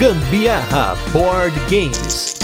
Gambiarra Board Games.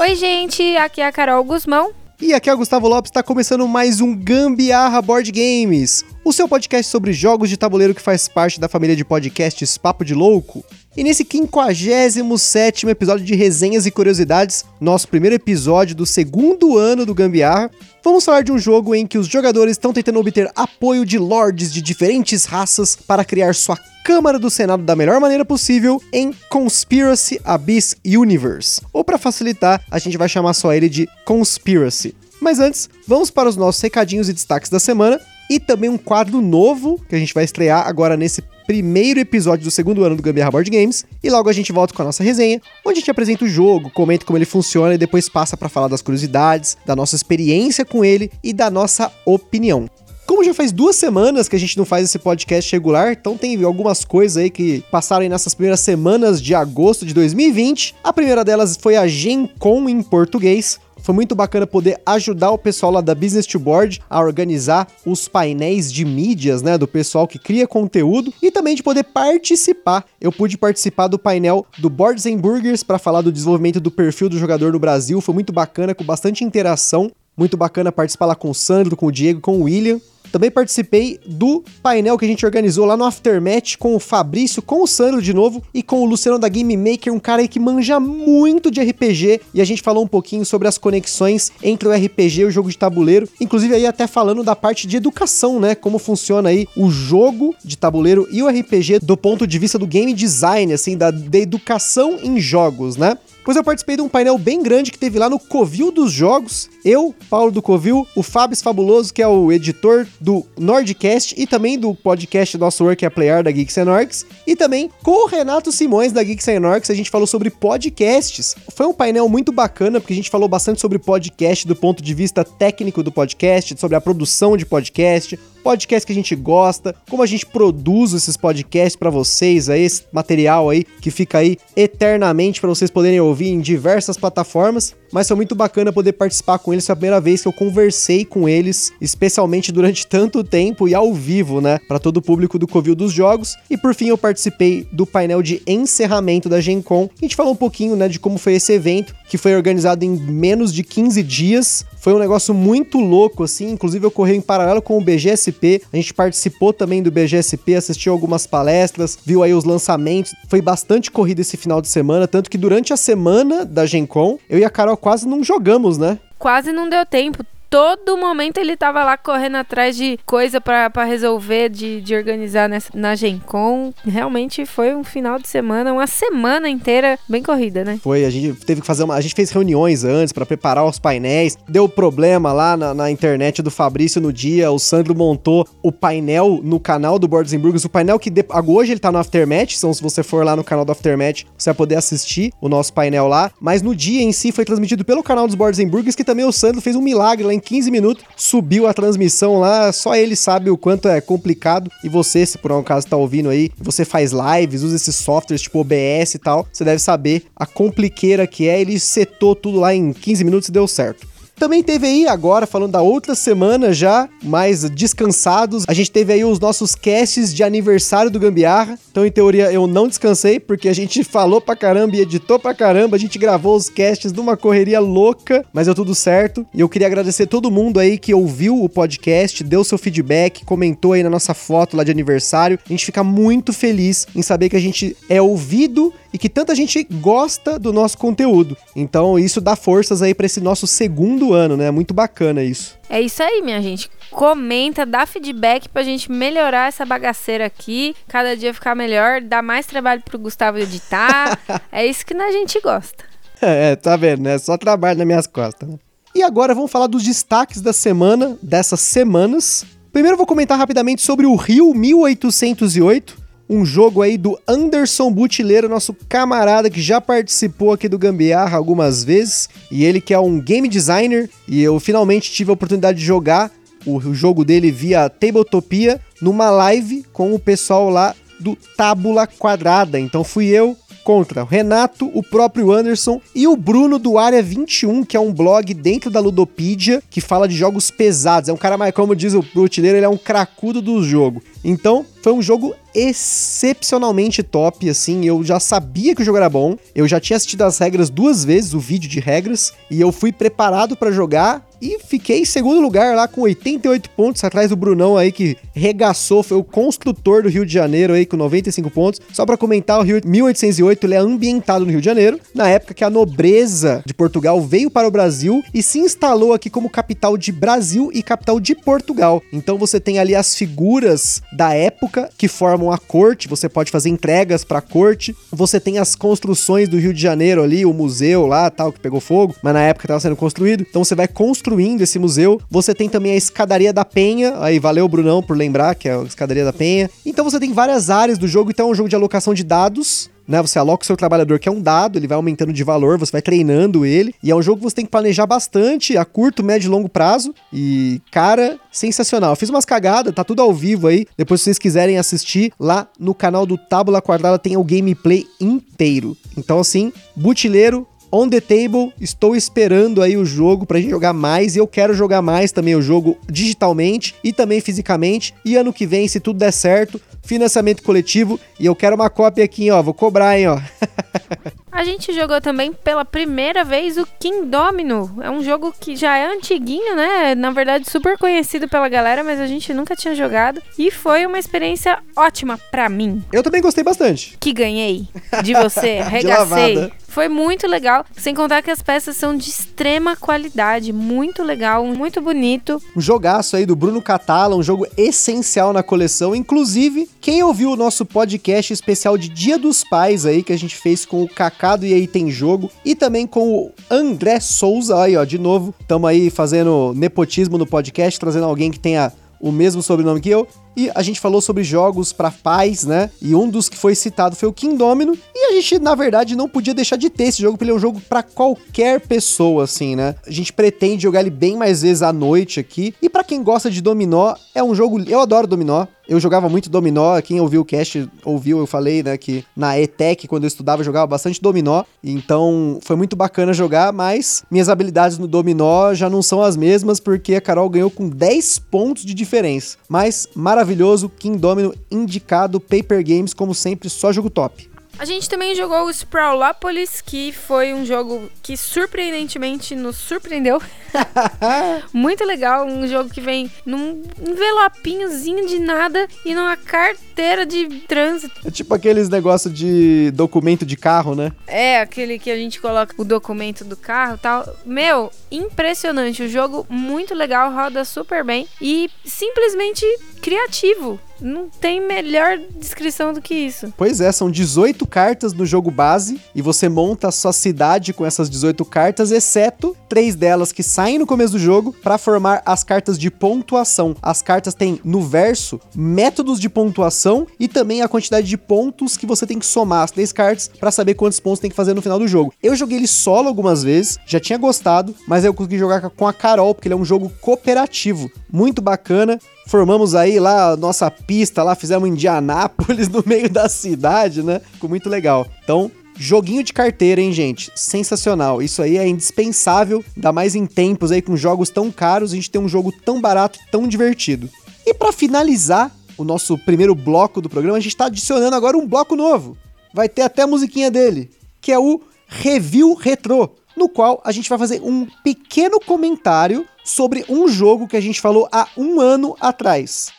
Oi, gente, aqui é a Carol Guzmão. E aqui é o Gustavo Lopes, está começando mais um Gambiarra Board Games, o seu podcast sobre jogos de tabuleiro que faz parte da família de podcasts Papo de Louco. E nesse 57 episódio de resenhas e curiosidades, nosso primeiro episódio do segundo ano do Gambiarra, vamos falar de um jogo em que os jogadores estão tentando obter apoio de lords de diferentes raças para criar sua Câmara do Senado da melhor maneira possível em Conspiracy Abyss Universe. Ou para facilitar, a gente vai chamar só ele de Conspiracy. Mas antes, vamos para os nossos recadinhos e destaques da semana e também um quadro novo que a gente vai estrear agora nesse primeiro episódio do segundo ano do Gambiarra Board Games e logo a gente volta com a nossa resenha, onde a gente apresenta o jogo, comenta como ele funciona e depois passa para falar das curiosidades, da nossa experiência com ele e da nossa opinião. Como já faz duas semanas que a gente não faz esse podcast regular, então tem algumas coisas aí que passaram aí nessas primeiras semanas de agosto de 2020. A primeira delas foi a Gen Con em português, foi muito bacana poder ajudar o pessoal lá da Business to Board a organizar os painéis de mídias, né, do pessoal que cria conteúdo e também de poder participar. Eu pude participar do painel do Boards and Burgers para falar do desenvolvimento do perfil do jogador no Brasil. Foi muito bacana, com bastante interação. Muito bacana participar lá com o Sandro, com o Diego, com o William. Também participei do painel que a gente organizou lá no Aftermatch com o Fabrício, com o Sandro de novo e com o Luciano da Game Maker, um cara aí que manja muito de RPG. E a gente falou um pouquinho sobre as conexões entre o RPG e o jogo de tabuleiro. Inclusive aí até falando da parte de educação, né? Como funciona aí o jogo de tabuleiro e o RPG do ponto de vista do game design, assim, da, da educação em jogos, né? Pois eu participei de um painel bem grande que teve lá no Covil dos Jogos. Eu, Paulo do Covil, o Fábio Fabuloso, que é o editor do Nordcast e também do podcast Nosso Work é Player da Geeks and Orcs, e também com o Renato Simões da Geeks and Orcs, a gente falou sobre podcasts. Foi um painel muito bacana, porque a gente falou bastante sobre podcast do ponto de vista técnico do podcast, sobre a produção de podcast, podcast que a gente gosta, como a gente produz esses podcasts para vocês aí, esse material aí que fica aí eternamente para vocês poderem ouvir em diversas plataformas mas foi muito bacana poder participar com eles. Foi a primeira vez que eu conversei com eles, especialmente durante tanto tempo e ao vivo, né, para todo o público do Covil dos Jogos. E por fim eu participei do painel de encerramento da Gen Con. A gente falou um pouquinho, né, de como foi esse evento, que foi organizado em menos de 15 dias. Foi um negócio muito louco, assim. Inclusive, ocorreu em paralelo com o BGSP. A gente participou também do BGSP, assistiu algumas palestras, viu aí os lançamentos. Foi bastante corrida esse final de semana, tanto que durante a semana da Gen Con, eu e a Carol quase não jogamos, né? Quase não deu tempo todo momento ele tava lá correndo atrás de coisa para resolver, de, de organizar nessa, na Gen Con. Realmente foi um final de semana, uma semana inteira bem corrida, né? Foi, a gente teve que fazer uma. A gente fez reuniões antes para preparar os painéis. Deu problema lá na, na, internet do Fabrício no dia. O Sandro montou o painel no canal do Boards Burgers. O painel que de, hoje ele tá no Aftermatch. Então, se você for lá no canal do Aftermatch, você vai poder assistir o nosso painel lá. Mas no dia em si foi transmitido pelo canal dos Boards Burgers, que também o Sandro fez um milagre lá em 15 minutos, subiu a transmissão lá, só ele sabe o quanto é complicado. E você, se por um acaso tá ouvindo aí, você faz lives, usa esses softwares tipo OBS e tal, você deve saber a compliqueira que é. Ele setou tudo lá em 15 minutos e deu certo. Também teve aí agora, falando da outra semana já, mais descansados, a gente teve aí os nossos casts de aniversário do Gambiarra. Então, em teoria, eu não descansei, porque a gente falou pra caramba e editou pra caramba. A gente gravou os casts numa correria louca, mas deu tudo certo. E eu queria agradecer todo mundo aí que ouviu o podcast, deu seu feedback, comentou aí na nossa foto lá de aniversário. A gente fica muito feliz em saber que a gente é ouvido e que tanta gente gosta do nosso conteúdo. Então, isso dá forças aí para esse nosso segundo ano, né? Muito bacana isso. É isso aí, minha gente. Comenta, dá feedback pra gente melhorar essa bagaceira aqui, cada dia ficar melhor, dá mais trabalho pro Gustavo editar. é isso que a gente gosta. É, tá vendo, né? Só trabalho nas minhas costas, né? E agora vamos falar dos destaques da semana, dessas semanas. Primeiro vou comentar rapidamente sobre o Rio 1808, um jogo aí do Anderson Butileiro, nosso camarada que já participou aqui do Gambiarra algumas vezes, e ele que é um game designer, e eu finalmente tive a oportunidade de jogar o jogo dele via Tabletopia numa live com o pessoal lá do Tábula Quadrada. Então fui eu, contra Renato, o próprio Anderson e o Bruno do Área 21, que é um blog dentro da Ludopedia que fala de jogos pesados. É um cara mais, como diz o Brutileiro, ele é um cracudo do jogo. Então, foi um jogo excepcionalmente top, assim, eu já sabia que o jogo era bom, eu já tinha assistido as regras duas vezes, o vídeo de regras, e eu fui preparado para jogar e fiquei em segundo lugar lá com 88 pontos, atrás do Brunão aí que regaçou, foi o construtor do Rio de Janeiro aí com 95 pontos. Só para comentar, o Rio 1808 ele é ambientado no Rio de Janeiro, na época que a nobreza de Portugal veio para o Brasil e se instalou aqui como capital de Brasil e capital de Portugal. Então você tem ali as figuras da época que formam a corte, você pode fazer entregas para a corte. Você tem as construções do Rio de Janeiro ali, o museu lá, tal que pegou fogo, mas na época estava sendo construído. Então você vai construir construindo esse museu. Você tem também a Escadaria da Penha, aí valeu Brunão por lembrar que é a Escadaria da Penha. Então você tem várias áreas do jogo, então é um jogo de alocação de dados, né? Você aloca o seu trabalhador, que é um dado, ele vai aumentando de valor, você vai treinando ele. E é um jogo que você tem que planejar bastante, a curto, médio e longo prazo. E, cara, sensacional. Eu fiz umas cagadas, tá tudo ao vivo aí. Depois, se vocês quiserem assistir, lá no canal do Tábula Quadrada tem o gameplay inteiro. Então, assim, butileiro, On the Table, estou esperando aí o jogo pra gente jogar mais e eu quero jogar mais também o jogo digitalmente e também fisicamente. E ano que vem, se tudo der certo, financiamento coletivo e eu quero uma cópia aqui, ó, vou cobrar, hein, ó. A gente jogou também pela primeira vez o King Domino. É um jogo que já é antiguinho, né? Na verdade, super conhecido pela galera, mas a gente nunca tinha jogado. E foi uma experiência ótima para mim. Eu também gostei bastante. Que ganhei de você, arregacei. Foi muito legal, sem contar que as peças são de extrema qualidade, muito legal, muito bonito. Um jogaço aí do Bruno Catala, um jogo essencial na coleção. Inclusive, quem ouviu o nosso podcast especial de Dia dos Pais aí, que a gente fez com o Cacado e aí tem jogo, e também com o André Souza, aí ó, de novo, estamos aí fazendo nepotismo no podcast, trazendo alguém que tenha o mesmo sobrenome que eu. E a gente falou sobre jogos para pais, né? E um dos que foi citado foi o Kingdomino. E a gente, na verdade, não podia deixar de ter esse jogo, porque ele é um jogo para qualquer pessoa, assim, né? A gente pretende jogar ele bem mais vezes à noite aqui. E para quem gosta de dominó, é um jogo. Eu adoro dominó. Eu jogava muito dominó, quem ouviu o cast ouviu, eu falei, né, que na ETEC, quando eu estudava, eu jogava bastante dominó, então foi muito bacana jogar, mas minhas habilidades no dominó já não são as mesmas, porque a Carol ganhou com 10 pontos de diferença. Mas maravilhoso, King Domino indicado, Paper Games, como sempre, só jogo top. A gente também jogou o Sprawlopolis, que foi um jogo que surpreendentemente nos surpreendeu. Muito legal, um jogo que vem num envelopinhozinho de nada e numa carteira de trânsito. É tipo aqueles negócios de documento de carro, né? É, aquele que a gente coloca o documento do carro e tal. Meu, impressionante. O jogo muito legal, roda super bem e simplesmente criativo. Não tem melhor descrição do que isso. Pois é, são 18 cartas no jogo base e você monta a sua cidade com essas 18 cartas, exceto três delas que saem no começo do jogo para formar as cartas de pontuação. As cartas têm no verso métodos de pontuação e também a quantidade de pontos que você tem que somar as três cartas para saber quantos pontos tem que fazer no final do jogo. Eu joguei ele solo algumas vezes, já tinha gostado, mas eu consegui jogar com a Carol porque ele é um jogo cooperativo, muito bacana. Formamos aí lá a nossa pista, lá fizemos Indianápolis no meio da cidade, né? Ficou muito legal. Então, Joguinho de carteira, hein, gente? Sensacional. Isso aí é indispensável, ainda mais em tempos aí com jogos tão caros, a gente tem um jogo tão barato, tão divertido. E para finalizar o nosso primeiro bloco do programa, a gente está adicionando agora um bloco novo. Vai ter até a musiquinha dele, que é o Review Retro, no qual a gente vai fazer um pequeno comentário sobre um jogo que a gente falou há um ano atrás.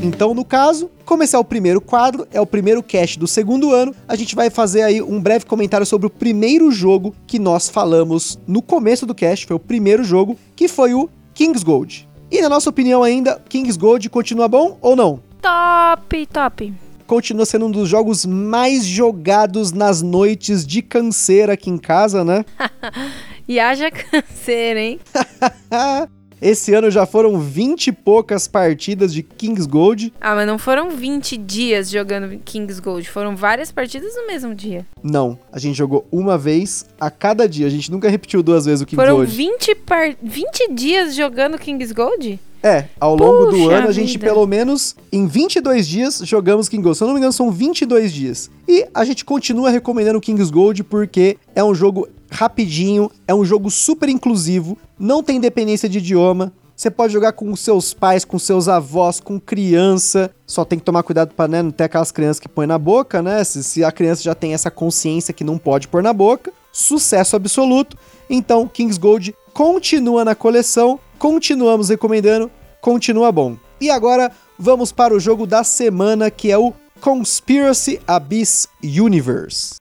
Então, no caso, como esse é o primeiro quadro, é o primeiro cast do segundo ano, a gente vai fazer aí um breve comentário sobre o primeiro jogo que nós falamos no começo do cast, foi o primeiro jogo, que foi o King's Gold. E na nossa opinião ainda, King's Gold continua bom ou não? Top, top. Continua sendo um dos jogos mais jogados nas noites de canseira aqui em casa, né? e haja canseira, hein? Esse ano já foram 20 e poucas partidas de Kings Gold. Ah, mas não foram 20 dias jogando Kings Gold, foram várias partidas no mesmo dia. Não, a gente jogou uma vez a cada dia, a gente nunca repetiu duas vezes o Kings foram Gold. 20, par... 20 dias jogando Kings Gold? É, ao longo do ano a gente vida. pelo menos em 22 dias jogamos Kings Gold. Se eu não me engano são 22 dias. E a gente continua recomendando Kings Gold porque é um jogo rapidinho, é um jogo super inclusivo, não tem dependência de idioma. Você pode jogar com seus pais, com seus avós, com criança. Só tem que tomar cuidado para né, não ter aquelas crianças que põem na boca, né? Se, se a criança já tem essa consciência que não pode pôr na boca. Sucesso absoluto. Então, Kings Gold continua na coleção. Continuamos recomendando. Continua bom. E agora vamos para o jogo da semana que é o Conspiracy Abyss Universe.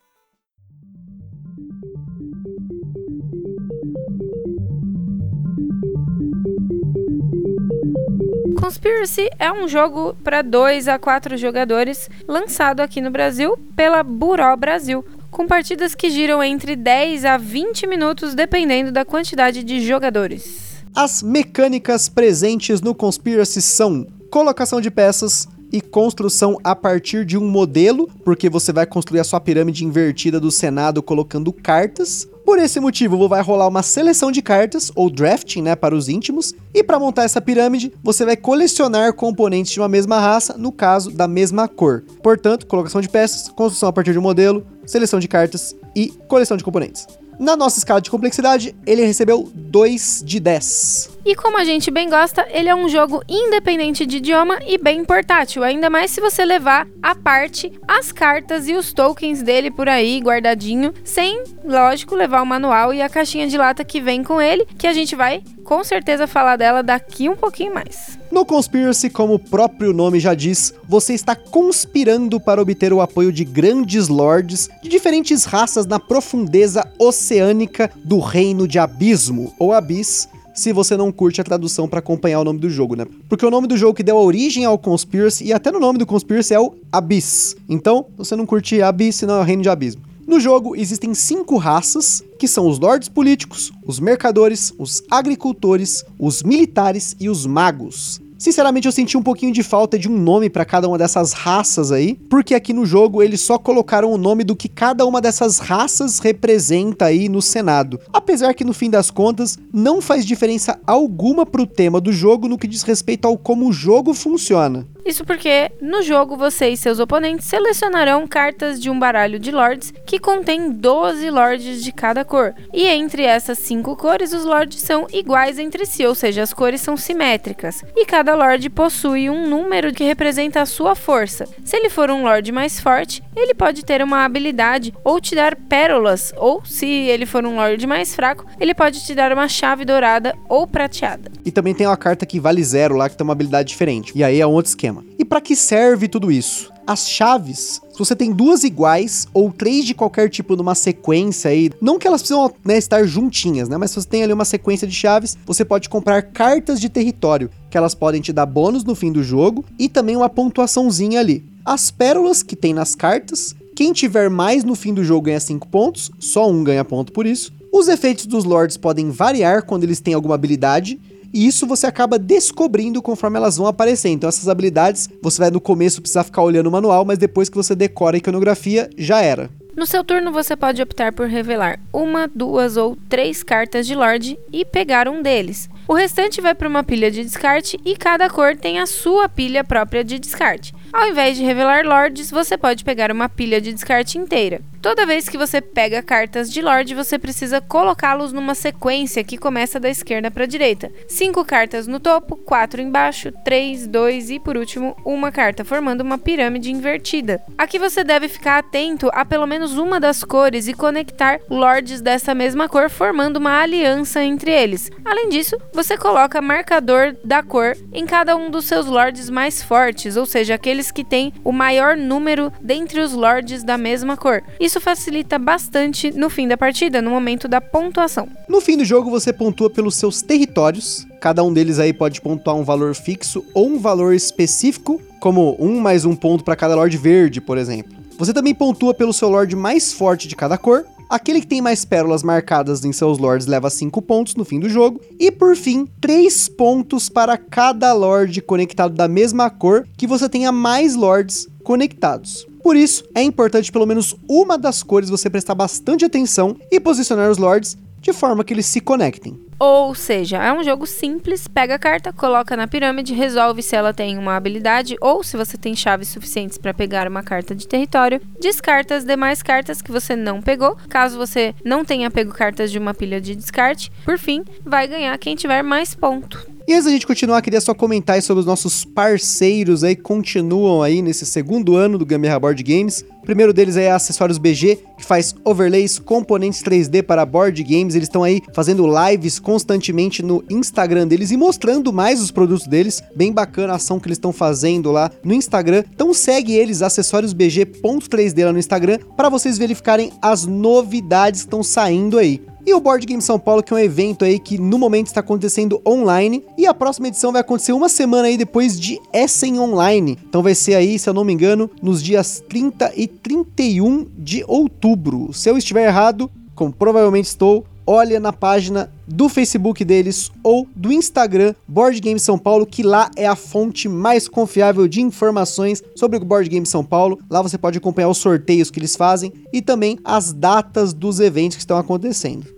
Conspiracy é um jogo para 2 a 4 jogadores, lançado aqui no Brasil pela Buró Brasil, com partidas que giram entre 10 a 20 minutos, dependendo da quantidade de jogadores. As mecânicas presentes no Conspiracy são colocação de peças e construção a partir de um modelo, porque você vai construir a sua pirâmide invertida do Senado colocando cartas. Por esse motivo, vai rolar uma seleção de cartas, ou drafting, né, para os íntimos. E para montar essa pirâmide, você vai colecionar componentes de uma mesma raça, no caso, da mesma cor. Portanto, colocação de peças, construção a partir de um modelo, seleção de cartas e coleção de componentes. Na nossa escala de complexidade, ele recebeu 2 de 10. E como a gente bem gosta, ele é um jogo independente de idioma e bem portátil, ainda mais se você levar à parte as cartas e os tokens dele por aí guardadinho, sem, lógico, levar o manual e a caixinha de lata que vem com ele, que a gente vai com certeza falar dela daqui um pouquinho mais. No Conspiracy, como o próprio nome já diz, você está conspirando para obter o apoio de grandes lords de diferentes raças na profundeza oceânica do Reino de Abismo, ou Abyss, se você não curte a tradução para acompanhar o nome do jogo, né? Porque o nome do jogo que deu origem ao Conspiracy, e até no nome do Conspiracy é o Abyss. Então, você não curte Abyss, não é o Reino de Abismo. No jogo existem cinco raças, que são os lords políticos, os mercadores, os agricultores, os militares e os magos. Sinceramente, eu senti um pouquinho de falta de um nome para cada uma dessas raças aí, porque aqui no jogo eles só colocaram o nome do que cada uma dessas raças representa aí no Senado. Apesar que no fim das contas não faz diferença alguma pro tema do jogo no que diz respeito ao como o jogo funciona. Isso porque no jogo você e seus oponentes selecionarão cartas de um baralho de lords que contém 12 lords de cada cor. E entre essas cinco cores, os lords são iguais entre si, ou seja, as cores são simétricas. E cada lord possui um número que representa a sua força. Se ele for um lord mais forte, ele pode ter uma habilidade ou te dar pérolas, ou se ele for um lord mais fraco, ele pode te dar uma chave dourada ou prateada. E também tem uma carta que vale zero lá, que tem uma habilidade diferente. E aí é um outro esquema. E para que serve tudo isso? As chaves, se você tem duas iguais ou três de qualquer tipo numa sequência aí, não que elas precisam né, estar juntinhas, né? Mas se você tem ali uma sequência de chaves, você pode comprar cartas de território, que elas podem te dar bônus no fim do jogo e também uma pontuaçãozinha ali. As pérolas que tem nas cartas, quem tiver mais no fim do jogo ganha 5 pontos, só um ganha ponto por isso. Os efeitos dos lords podem variar quando eles têm alguma habilidade, e isso você acaba descobrindo conforme elas vão aparecer. Então essas habilidades, você vai no começo precisar ficar olhando o manual, mas depois que você decora a iconografia, já era. No seu turno, você pode optar por revelar uma, duas ou três cartas de Lorde e pegar um deles. O restante vai para uma pilha de descarte e cada cor tem a sua pilha própria de descarte. Ao invés de revelar Lords, você pode pegar uma pilha de descarte inteira. Toda vez que você pega cartas de Lorde, você precisa colocá-los numa sequência que começa da esquerda para a direita. Cinco cartas no topo, quatro embaixo, três, dois e, por último, uma carta, formando uma pirâmide invertida. Aqui você deve ficar atento a pelo menos uma das cores e conectar Lords dessa mesma cor, formando uma aliança entre eles. Além disso, você coloca marcador da cor em cada um dos seus Lords mais fortes, ou seja, aqueles que têm o maior número dentre os Lords da mesma cor. Isso facilita bastante no fim da partida, no momento da pontuação. No fim do jogo, você pontua pelos seus territórios. Cada um deles aí pode pontuar um valor fixo ou um valor específico, como um mais um ponto para cada Lorde Verde, por exemplo. Você também pontua pelo seu Lorde mais forte de cada cor, Aquele que tem mais pérolas marcadas em seus lords leva 5 pontos no fim do jogo. E por fim, 3 pontos para cada lord conectado da mesma cor que você tenha mais lords conectados. Por isso, é importante pelo menos uma das cores você prestar bastante atenção e posicionar os lords de forma que eles se conectem. Ou seja, é um jogo simples, pega a carta, coloca na pirâmide, resolve se ela tem uma habilidade ou se você tem chaves suficientes para pegar uma carta de território, descarta as demais cartas que você não pegou. Caso você não tenha pego cartas de uma pilha de descarte, por fim, vai ganhar quem tiver mais ponto. E antes da gente continuar, queria só comentar sobre os nossos parceiros aí que continuam aí nesse segundo ano do Gambiarra Board Games. O primeiro deles é Acessórios BG, que faz overlays, componentes 3D para board games. Eles estão aí fazendo lives constantemente no Instagram deles e mostrando mais os produtos deles. Bem bacana a ação que eles estão fazendo lá no Instagram. Então segue eles, acessóriosbg.3D lá no Instagram, para vocês verificarem as novidades que estão saindo aí. E o Board Game São Paulo, que é um evento aí que no momento está acontecendo online. E a próxima edição vai acontecer uma semana aí depois de Essen Online. Então vai ser aí, se eu não me engano, nos dias 30 e 31 de outubro. Se eu estiver errado, como provavelmente estou, olha na página do Facebook deles ou do Instagram Board Game São Paulo, que lá é a fonte mais confiável de informações sobre o Board Game São Paulo. Lá você pode acompanhar os sorteios que eles fazem e também as datas dos eventos que estão acontecendo.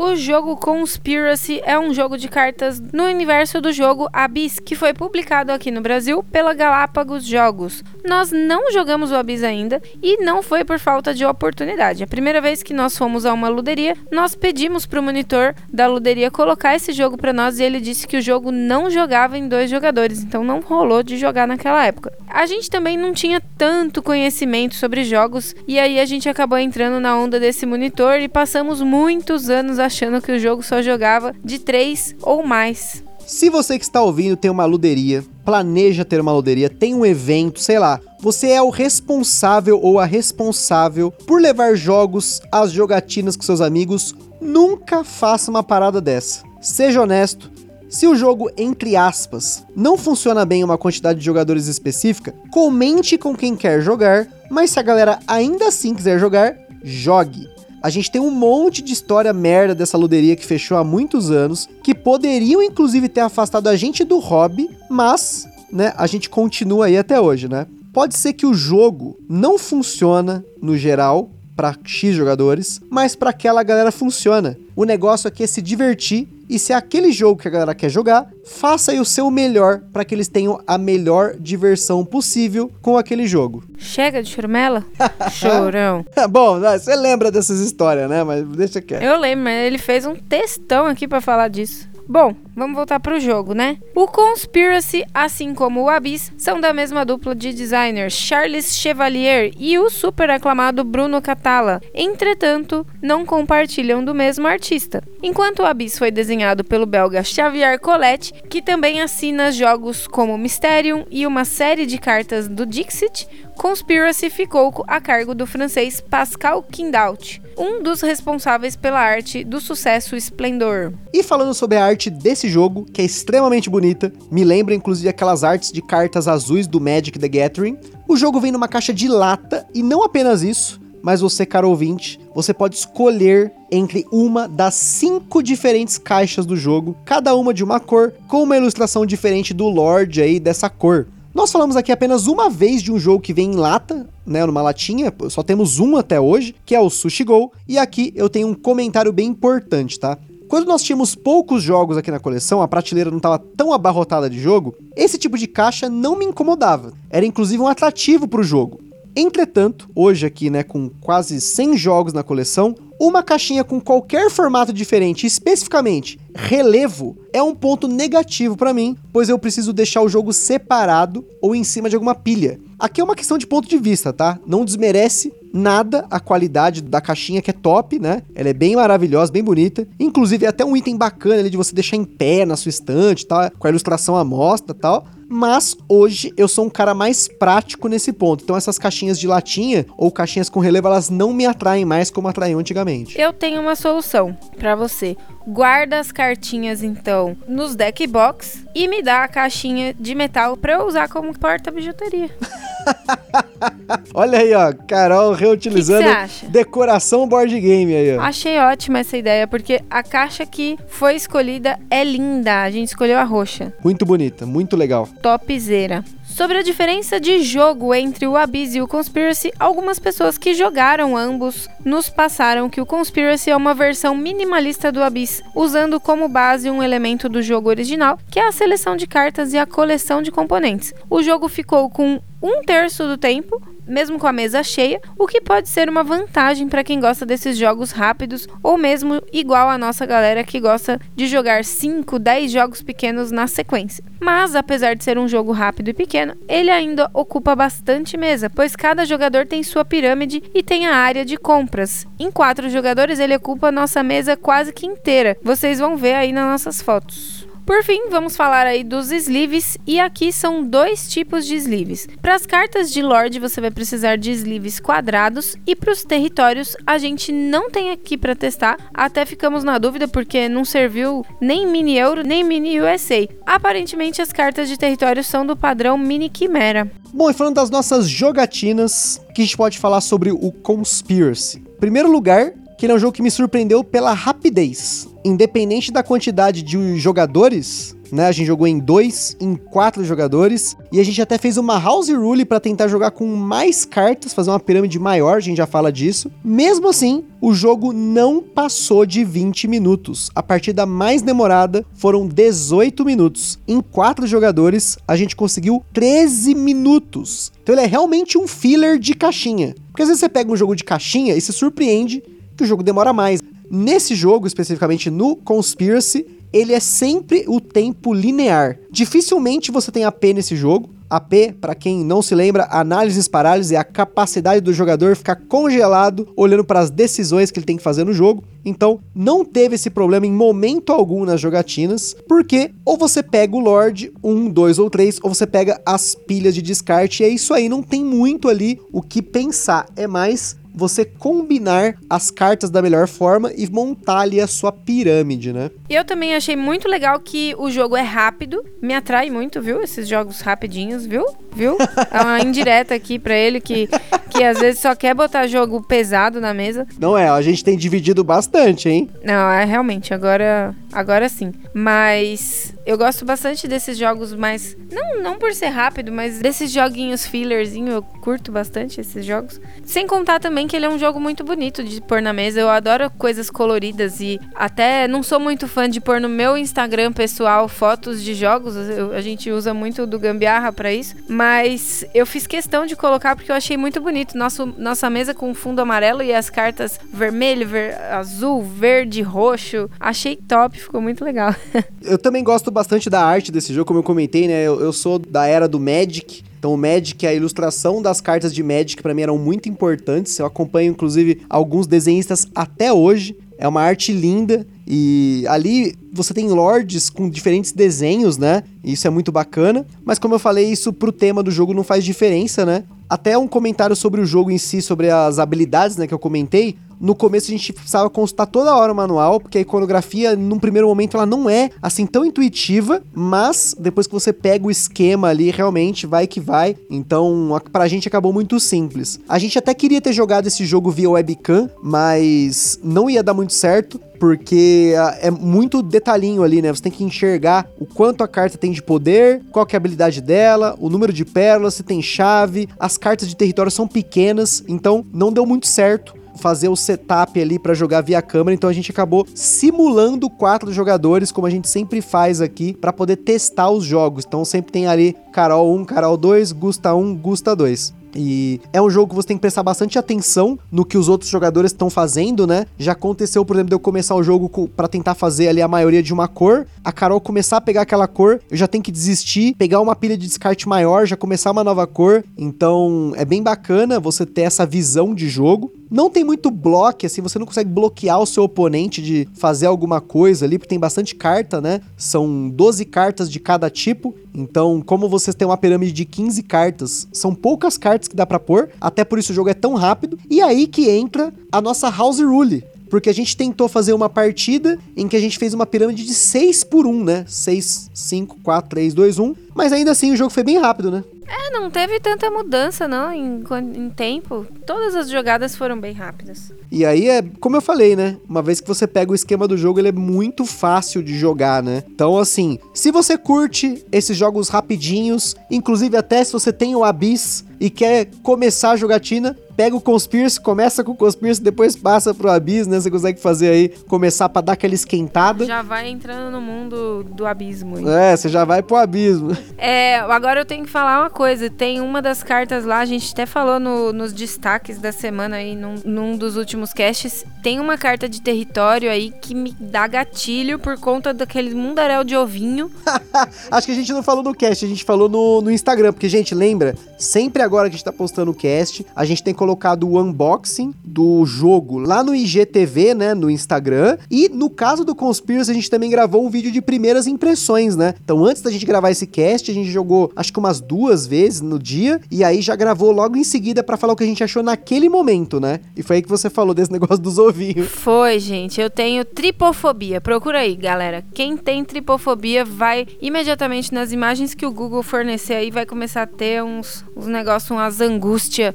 O jogo Conspiracy é um jogo de cartas no universo do jogo Abyss, que foi publicado aqui no Brasil pela Galápagos Jogos. Nós não jogamos o Abyss ainda e não foi por falta de oportunidade. A primeira vez que nós fomos a uma luderia, nós pedimos para o monitor da luderia colocar esse jogo para nós e ele disse que o jogo não jogava em dois jogadores, então não rolou de jogar naquela época. A gente também não tinha tanto conhecimento sobre jogos e aí a gente acabou entrando na onda desse monitor e passamos muitos anos achando que o jogo só jogava de três ou mais. Se você que está ouvindo tem uma luderia, planeja ter uma luderia, tem um evento, sei lá, você é o responsável ou a responsável por levar jogos às jogatinas com seus amigos, nunca faça uma parada dessa. Seja honesto. Se o jogo, entre aspas, não funciona bem em uma quantidade de jogadores específica, comente com quem quer jogar, mas se a galera ainda assim quiser jogar, jogue. A gente tem um monte de história merda dessa luderia que fechou há muitos anos, que poderiam inclusive ter afastado a gente do hobby, mas, né, a gente continua aí até hoje, né? Pode ser que o jogo não funciona no geral para X jogadores, mas para aquela galera funciona. O negócio aqui é se divertir e se é aquele jogo que a galera quer jogar, faça aí o seu melhor para que eles tenham a melhor diversão possível com aquele jogo. Chega de churmela? Chorão. Bom, né, você lembra dessas histórias, né? Mas deixa quieto. Eu lembro, mas ele fez um textão aqui para falar disso. Bom, vamos voltar pro jogo, né? O Conspiracy, assim como o Abyss, são da mesma dupla de designers Charles Chevalier e o super aclamado Bruno Catala. Entretanto, não compartilham do mesmo artista. Enquanto o Abyss foi desenhado pelo belga Xavier Colette, que também assina jogos como Mysterium e uma série de cartas do Dixit, Conspiracy ficou a cargo do francês Pascal Kindaut, um dos responsáveis pela arte do sucesso Splendor. E falando sobre a arte desse jogo, que é extremamente bonita, me lembra inclusive aquelas artes de cartas azuis do Magic the Gathering, o jogo vem numa caixa de lata e não apenas isso, mas você, caro ouvinte, você pode escolher entre uma das cinco diferentes caixas do jogo, cada uma de uma cor, com uma ilustração diferente do Lorde aí dessa cor. Nós falamos aqui apenas uma vez de um jogo que vem em lata, né, numa latinha, só temos um até hoje, que é o Sushi Go, e aqui eu tenho um comentário bem importante, tá? Quando nós tínhamos poucos jogos aqui na coleção, a prateleira não estava tão abarrotada de jogo, esse tipo de caixa não me incomodava. Era inclusive um atrativo para o jogo. Entretanto, hoje aqui, né, com quase 100 jogos na coleção, uma caixinha com qualquer formato diferente, especificamente relevo, é um ponto negativo para mim, pois eu preciso deixar o jogo separado ou em cima de alguma pilha. Aqui é uma questão de ponto de vista, tá? Não desmerece nada a qualidade da caixinha que é top, né? Ela é bem maravilhosa, bem bonita. Inclusive é até um item bacana ali de você deixar em pé na sua estante, tá? Com a ilustração à mostra, tal. mas hoje eu sou um cara mais prático nesse ponto. Então essas caixinhas de latinha ou caixinhas com relevo, elas não me atraem mais como atraíam antigamente. Eu tenho uma solução para você. Guarda as cartinhas então nos deck box e me dá a caixinha de metal para eu usar como porta bijuteria. Olha aí, ó, Carol reutilizando Que que decoração board game aí, ó. Achei ótima essa ideia porque a caixa que foi escolhida é linda. A gente escolheu a roxa. Muito bonita, muito legal. topzera. Sobre a diferença de jogo entre o Abyss e o Conspiracy, algumas pessoas que jogaram ambos nos passaram que o Conspiracy é uma versão minimalista do Abyss, usando como base um elemento do jogo original, que é a seleção de cartas e a coleção de componentes. O jogo ficou com um terço do tempo, mesmo com a mesa cheia, o que pode ser uma vantagem para quem gosta desses jogos rápidos ou mesmo igual a nossa galera que gosta de jogar 5, 10 jogos pequenos na sequência. Mas apesar de ser um jogo rápido e pequeno, ele ainda ocupa bastante mesa, pois cada jogador tem sua pirâmide e tem a área de compras. Em quatro jogadores ele ocupa nossa mesa quase que inteira. Vocês vão ver aí nas nossas fotos. Por fim, vamos falar aí dos sleeves e aqui são dois tipos de sleeves. Para as cartas de Lorde você vai precisar de sleeves quadrados e para os territórios a gente não tem aqui para testar, até ficamos na dúvida porque não serviu nem mini Euro nem mini USA. Aparentemente as cartas de território são do padrão mini Quimera. Bom, e falando das nossas jogatinas, que a gente pode falar sobre o Conspiracy. Primeiro lugar, que ele é um jogo que me surpreendeu pela rapidez. Independente da quantidade de jogadores, né? A gente jogou em dois, em quatro jogadores. E a gente até fez uma house rule para tentar jogar com mais cartas, fazer uma pirâmide maior, a gente já fala disso. Mesmo assim, o jogo não passou de 20 minutos. A partida mais demorada foram 18 minutos. Em quatro jogadores, a gente conseguiu 13 minutos. Então ele é realmente um filler de caixinha. Porque às vezes você pega um jogo de caixinha e se surpreende que o jogo demora mais. Nesse jogo, especificamente no Conspiracy, ele é sempre o tempo linear. Dificilmente você tem AP nesse jogo. AP, para quem não se lembra, análises parálise é a capacidade do jogador ficar congelado olhando para as decisões que ele tem que fazer no jogo. Então, não teve esse problema em momento algum nas jogatinas, porque ou você pega o Lorde, um, dois ou três, ou você pega as pilhas de descarte, e é isso aí, não tem muito ali o que pensar. É mais você combinar as cartas da melhor forma e montar ali a sua pirâmide, né? E eu também achei muito legal que o jogo é rápido, me atrai muito, viu? Esses jogos rapidinhos, viu? Viu? É uma indireta aqui pra ele que, que às vezes só quer botar jogo pesado na mesa. Não é, a gente tem dividido bastante, hein? Não, é realmente, agora, agora sim. Mas eu gosto bastante desses jogos mais. Não, não por ser rápido, mas desses joguinhos fillerzinho, eu curto bastante esses jogos. Sem contar também que ele é um jogo muito bonito de pôr na mesa. Eu adoro coisas coloridas e até não sou muito fã de pôr no meu Instagram pessoal fotos de jogos. Eu- a gente usa muito do Gambiarra pra isso. Mas eu fiz questão de colocar porque eu achei muito bonito. Nosso, nossa mesa com fundo amarelo e as cartas vermelho, ver- azul, verde, roxo. Achei top, ficou muito legal. Eu também gosto bastante da arte desse jogo, como eu comentei, né? Eu, eu sou da era do Magic. Então, o Magic, a ilustração das cartas de Magic pra mim eram muito importantes. Eu acompanho, inclusive, alguns desenhistas até hoje. É uma arte linda e ali você tem lords com diferentes desenhos, né? Isso é muito bacana. Mas como eu falei, isso pro tema do jogo não faz diferença, né? Até um comentário sobre o jogo em si, sobre as habilidades, né, que eu comentei. No começo a gente precisava consultar toda hora o manual, porque a iconografia, num primeiro momento, ela não é assim tão intuitiva, mas depois que você pega o esquema ali, realmente vai que vai. Então, pra gente acabou muito simples. A gente até queria ter jogado esse jogo via webcam, mas não ia dar muito certo. Porque é muito detalhinho ali, né? Você tem que enxergar o quanto a carta tem de poder, qual é a habilidade dela, o número de pérolas, se tem chave. As cartas de território são pequenas, então não deu muito certo fazer o setup ali pra jogar via câmera, então a gente acabou simulando quatro jogadores, como a gente sempre faz aqui, pra poder testar os jogos. Então sempre tem ali Carol 1, Carol 2, Gusta 1, Gusta 2. E é um jogo que você tem que prestar bastante atenção no que os outros jogadores estão fazendo, né? Já aconteceu, por exemplo, de eu começar o jogo pra tentar fazer ali a maioria de uma cor, a Carol começar a pegar aquela cor, eu já tenho que desistir, pegar uma pilha de descarte maior, já começar uma nova cor. Então, é bem bacana você ter essa visão de jogo. Não tem muito bloco, assim, você não consegue bloquear o seu oponente de fazer alguma coisa ali, porque tem bastante carta, né? São 12 cartas de cada tipo. Então, como vocês têm uma pirâmide de 15 cartas, são poucas cartas que dá para pôr, até por isso o jogo é tão rápido. E aí que entra a nossa House Rule, porque a gente tentou fazer uma partida em que a gente fez uma pirâmide de 6 por 1, né? 6, 5, 4, 3, 2, 1. Mas ainda assim o jogo foi bem rápido, né? É, não teve tanta mudança, não, em, em tempo. Todas as jogadas foram bem rápidas. E aí é, como eu falei, né? Uma vez que você pega o esquema do jogo, ele é muito fácil de jogar, né? Então, assim, se você curte esses jogos rapidinhos, inclusive até se você tem o Abyss e quer começar a jogatina, pega o Conspiracy, começa com o Conspiracy, depois passa pro Abyss, né? Você consegue fazer aí, começar pra dar aquela esquentada. Já vai entrando no mundo do abismo. Hein? É, você já vai pro abismo. É, agora eu tenho que falar uma coisa. Tem uma das cartas lá, a gente até falou no, nos destaques da semana aí, num, num dos últimos casts. Tem uma carta de território aí que me dá gatilho por conta daquele mundaréu de ovinho. Acho que a gente não falou no cast, a gente falou no, no Instagram, porque, gente, lembra, sempre agora que a gente tá postando o cast, a gente tem colocado o unboxing do jogo lá no IGTV, né, no Instagram, e no caso do Conspiracy, a gente também gravou um vídeo de primeiras impressões, né? Então, antes da gente gravar esse cast, a gente jogou acho que umas duas vezes no dia, e aí já gravou logo em seguida para falar o que a gente achou naquele momento, né? E foi aí que você falou desse negócio dos ovinhos. Foi, gente, eu tenho tripofobia. Procura aí, galera. Quem tem tripofobia vai imediatamente nas imagens que o Google fornecer aí, vai começar a ter uns, uns negócios, umas angústia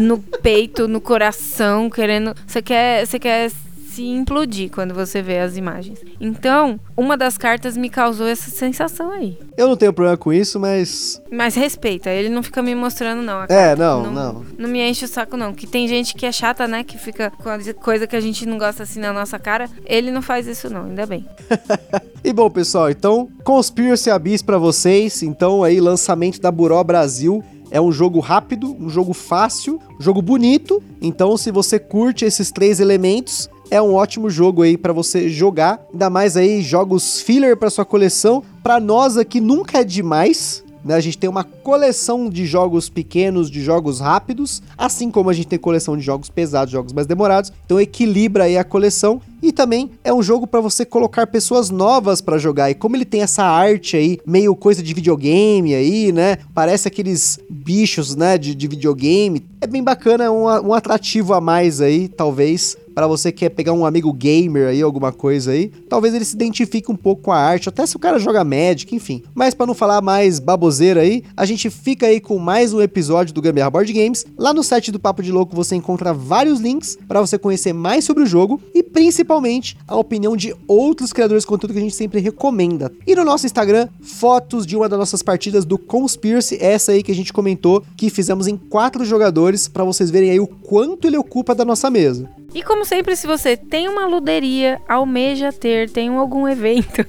no peito, no coração, querendo. Você quer, você quer se implodir quando você vê as imagens. Então, uma das cartas me causou essa sensação aí. Eu não tenho problema com isso, mas. Mas respeita, ele não fica me mostrando, não. É, não, não, não. Não me enche o saco, não. Que tem gente que é chata, né? Que fica com a coisa que a gente não gosta assim na nossa cara. Ele não faz isso, não, ainda bem. e bom, pessoal, então, Conspiracy Abyss pra vocês. Então, aí, lançamento da Buró Brasil. É um jogo rápido, um jogo fácil, um jogo bonito. Então, se você curte esses três elementos, é um ótimo jogo aí para você jogar, ainda mais aí jogos filler para sua coleção. Para nós aqui nunca é demais, né? A gente tem uma coleção de jogos pequenos, de jogos rápidos, assim como a gente tem coleção de jogos pesados, jogos mais demorados. Então equilibra aí a coleção e também é um jogo para você colocar pessoas novas para jogar. E como ele tem essa arte aí, meio coisa de videogame aí, né? Parece aqueles bichos, né, de, de videogame. É bem bacana, é um, um atrativo a mais aí, talvez, para você que quer pegar um amigo gamer aí, alguma coisa aí, talvez ele se identifique um pouco com a arte, até se o cara joga Magic, enfim. Mas para não falar mais baboseira aí, a gente fica aí com mais um episódio do Gambiarra Board Games. Lá no site do Papo de Louco você encontra vários links para você conhecer mais sobre o jogo e principalmente a opinião de outros criadores de conteúdo que a gente sempre recomenda. E no nosso Instagram, fotos de uma das nossas partidas do Conspiracy, essa aí que a gente comentou, que fizemos em quatro jogadores, para vocês verem aí o quanto ele ocupa da nossa mesa. E como sempre, se você tem uma luderia, almeja ter, tem algum evento.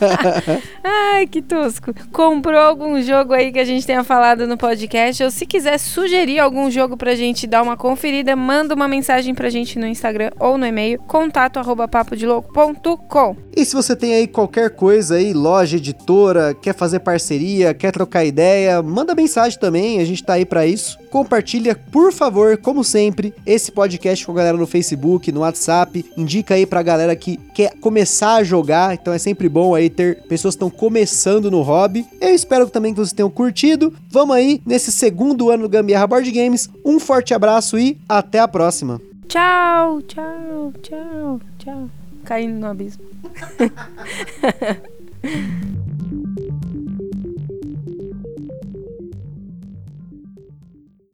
Ai, que tosco. Comprou algum jogo aí que a gente tenha falado no podcast, ou se quiser sugerir algum jogo pra gente dar uma conferida, manda uma mensagem pra gente no Instagram ou no e-mail, contato arroba papodelouco.com. E se você tem aí qualquer coisa aí, loja, editora, quer fazer parceria, quer trocar ideia, manda mensagem também, a gente tá aí para isso. Compartilha, por favor, como sempre, esse podcast com a galera no Facebook, no WhatsApp. Indica aí pra galera que quer começar a jogar, então é sempre bom aí ter pessoas que estão começando no hobby. Eu espero também que vocês tenham curtido. Vamos aí nesse segundo ano do Gambiarra Board Games. Um forte abraço e até a próxima. Tchau, tchau, tchau, tchau. Caindo no abismo.